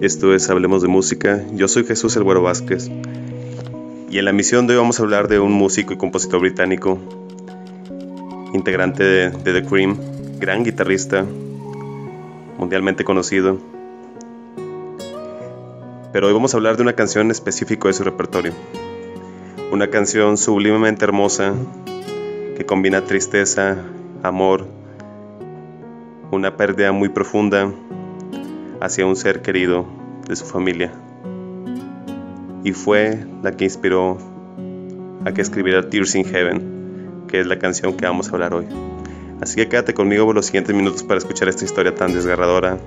Esto es Hablemos de Música. Yo soy Jesús El Güero Vázquez. Y en la misión de hoy vamos a hablar de un músico y compositor británico, integrante de, The Cream, gran guitarrista, mundialmente conocido. Pero hoy vamos a hablar de una canción específica de su repertorio. Una canción sublimemente hermosa que combina tristeza, amor, una pérdida muy profunda hacia un ser querido de su familia. Y fue la que inspiró a que escribiera Tears in Heaven, que es la canción que vamos a hablar hoy. Así que quédate conmigo por los siguientes minutos para escuchar esta historia tan desgarradora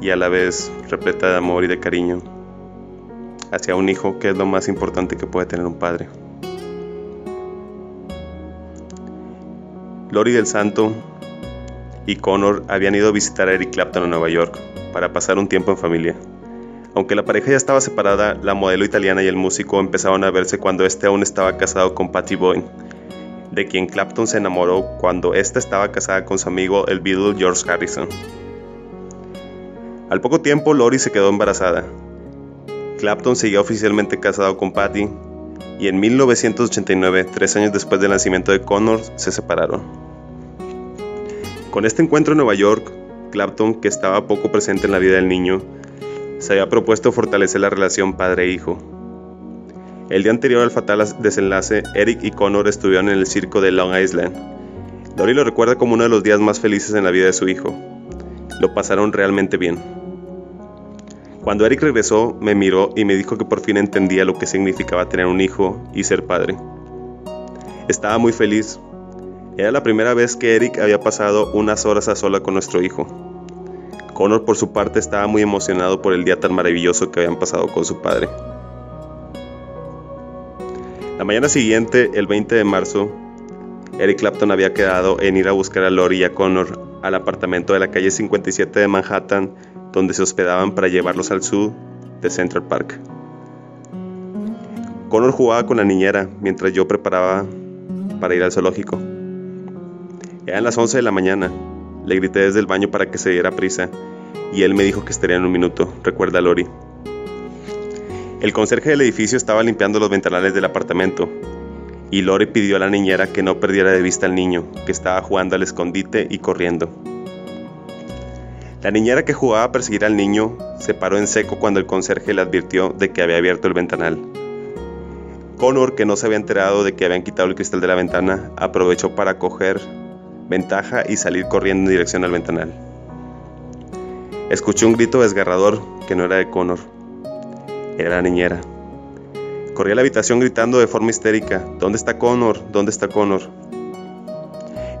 y a la vez repleta de amor y de cariño hacia un hijo, que es lo más importante que puede tener un padre. Lori del Santo y Connor habían ido a visitar a Eric Clapton a Nueva York para pasar un tiempo en familia. Aunque la pareja ya estaba separada, la modelo italiana y el músico empezaron a verse cuando este aún estaba casado con Patty Boyd, de quien Clapton se enamoró cuando ésta estaba casada con su amigo el Beatle George Harrison. Al poco tiempo, Lori se quedó embarazada. Clapton seguía oficialmente casado con Patty y en 1989, tres años después del nacimiento de Connor, se separaron. Con este encuentro en Nueva York, Clapton, que estaba poco presente en la vida del niño, se había propuesto fortalecer la relación padre-hijo. El día anterior al fatal desenlace, Eric y Connor estuvieron en el circo de Long Island. Dory lo recuerda como uno de los días más felices en la vida de su hijo. Lo pasaron realmente bien. Cuando Eric regresó, me miró y me dijo que por fin entendía lo que significaba tener un hijo y ser padre. Estaba muy feliz, era la primera vez que Eric había pasado unas horas a sola con nuestro hijo. Connor por su parte estaba muy emocionado por el día tan maravilloso que habían pasado con su padre. La mañana siguiente, el 20 de marzo, Eric Clapton había quedado en ir a buscar a Lori y a Connor al apartamento de la calle 57 de Manhattan, donde se hospedaban para llevarlos al sur de Central Park. Connor jugaba con la niñera mientras yo preparaba para ir al zoológico. Eran las 11 de la mañana. Le grité desde el baño para que se diera prisa y él me dijo que estaría en un minuto, recuerda Lori. El conserje del edificio estaba limpiando los ventanales del apartamento y Lori pidió a la niñera que no perdiera de vista al niño, que estaba jugando al escondite y corriendo. La niñera que jugaba a perseguir al niño se paró en seco cuando el conserje le advirtió de que había abierto el ventanal. Connor, que no se había enterado de que habían quitado el cristal de la ventana, aprovechó para coger ventaja y salir corriendo en dirección al ventanal. Escuché un grito desgarrador que no era de Connor, era la niñera. Corrí a la habitación gritando de forma histérica, ¿dónde está Connor? ¿Dónde está Connor?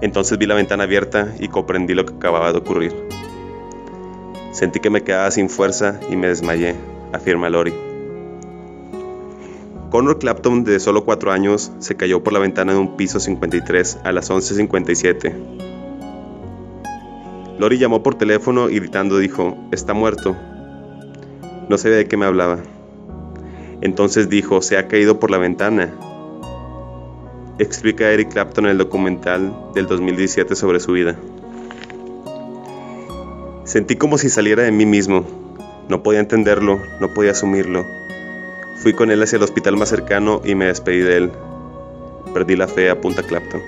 Entonces vi la ventana abierta y comprendí lo que acababa de ocurrir. Sentí que me quedaba sin fuerza y me desmayé, afirma Lori. Connor Clapton, de solo 4 años, se cayó por la ventana de un piso 53 a las 11.57. Lori llamó por teléfono y gritando dijo, está muerto. No sabía de qué me hablaba. Entonces dijo, se ha caído por la ventana. Explica Eric Clapton en el documental del 2017 sobre su vida. Sentí como si saliera de mí mismo. No podía entenderlo, no podía asumirlo. Fui con él hacia el hospital más cercano y me despedí de él. Perdí la fe a Punta Clapton.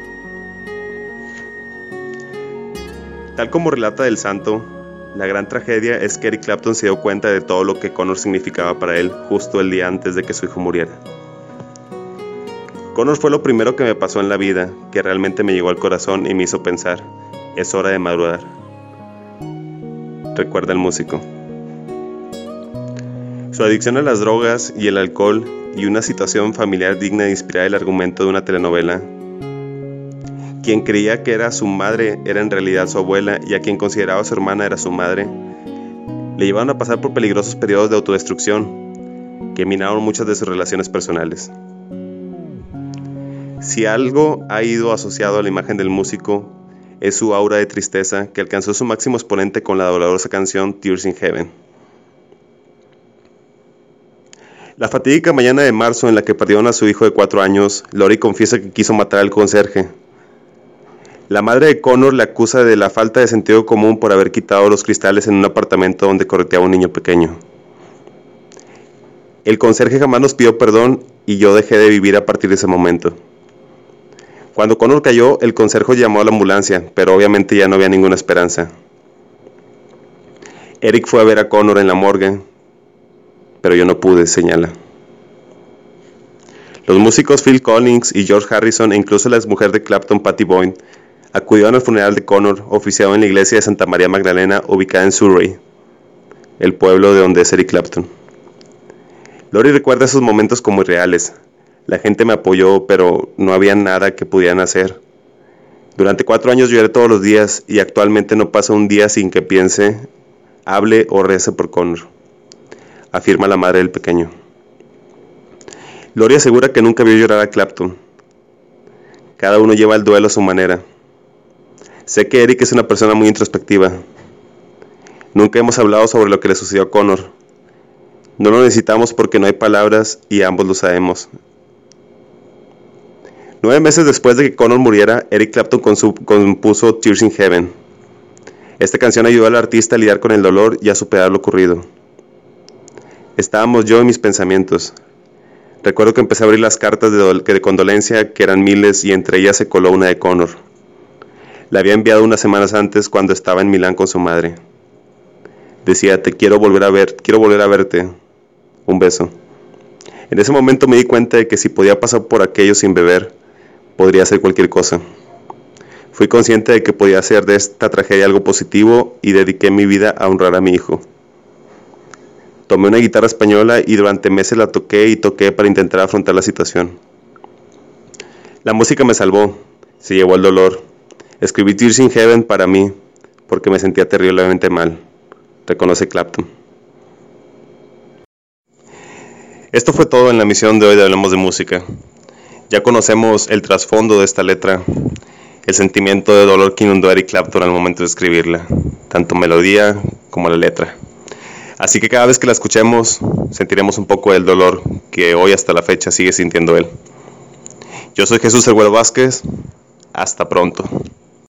Tal como relata del santo, la gran tragedia es que Eric Clapton se dio cuenta de todo lo que Connor significaba para él justo el día antes de que su hijo muriera. Connor fue lo primero que me pasó en la vida, que realmente me llegó al corazón y me hizo pensar, es hora de madurar. Recuerda el músico. Su adicción a las drogas y el alcohol y una situación familiar digna de inspirar el argumento de una telenovela. Quien creía que era su madre era en realidad su abuela y a quien consideraba su hermana era su madre, le llevaron a pasar por peligrosos periodos de autodestrucción que minaron muchas de sus relaciones personales. Si algo ha ido asociado a la imagen del músico, es su aura de tristeza que alcanzó su máximo exponente con la dolorosa canción Tears in Heaven. La fatídica mañana de marzo en la que perdieron a su hijo de cuatro años, Lori confiesa que quiso matar al conserje. La madre de Connor le acusa de la falta de sentido común por haber quitado los cristales en un apartamento donde correteaba un niño pequeño. El conserje jamás nos pidió perdón y yo dejé de vivir a partir de ese momento. Cuando Connor cayó, el conserje llamó a la ambulancia, pero obviamente ya no había ninguna esperanza. Eric fue a ver a Connor en la morgue, pero yo no pude, señala. Los músicos Phil Collins y George Harrison e incluso la exmujer de Clapton, Patty Boyd, acudieron al funeral de Connor, oficiado en la iglesia de Santa María Magdalena, ubicada en Surrey, el pueblo de donde es Eric Clapton. Lori recuerda esos momentos como irreales. La gente me apoyó, pero no había nada que pudieran hacer. Durante cuatro años lloré todos los días y actualmente no pasa un día sin que piense, hable o rece por Connor, afirma la madre del pequeño. Lori asegura que nunca vio llorar a Clapton. Cada uno lleva el duelo a su manera. Sé que Eric es una persona muy introspectiva. Nunca hemos hablado sobre lo que le sucedió a Connor. No lo necesitamos porque no hay palabras y ambos lo sabemos. Nueve meses después de que Connor muriera, Eric Clapton compuso Tears in Heaven. Esta canción ayudó al artista a lidiar con el dolor y a superar lo ocurrido. Estábamos yo en mis pensamientos. Recuerdo que empecé a abrir las cartas de, de condolencia, que eran miles, y entre ellas se coló una de Connor. La había enviado unas semanas antes cuando estaba en Milán con su madre. Decía, te quiero volver a ver, quiero volver a verte. Un beso. En ese momento me di cuenta de que si podía pasar por aquello sin beber, podría hacer cualquier cosa. Fui consciente de que podía hacer de esta tragedia algo positivo y dediqué mi vida a honrar a mi hijo. Tomé una guitarra española y durante meses la toqué y toqué para intentar afrontar la situación. La música me salvó, se llevó el dolor, Escribí Tears in Heaven para mí, porque me sentía terriblemente mal, reconoce Clapton. Esto fue todo en la misión de hoy de Hablemos de Música. Ya conocemos el trasfondo de esta letra, el sentimiento de dolor que inundó a Eric Clapton al momento de escribirla, tanto melodía como la letra. Así que cada vez que la escuchemos, sentiremos un poco del dolor que hoy hasta la fecha sigue sintiendo él. Yo soy Jesús Arguero Vázquez. Hasta pronto.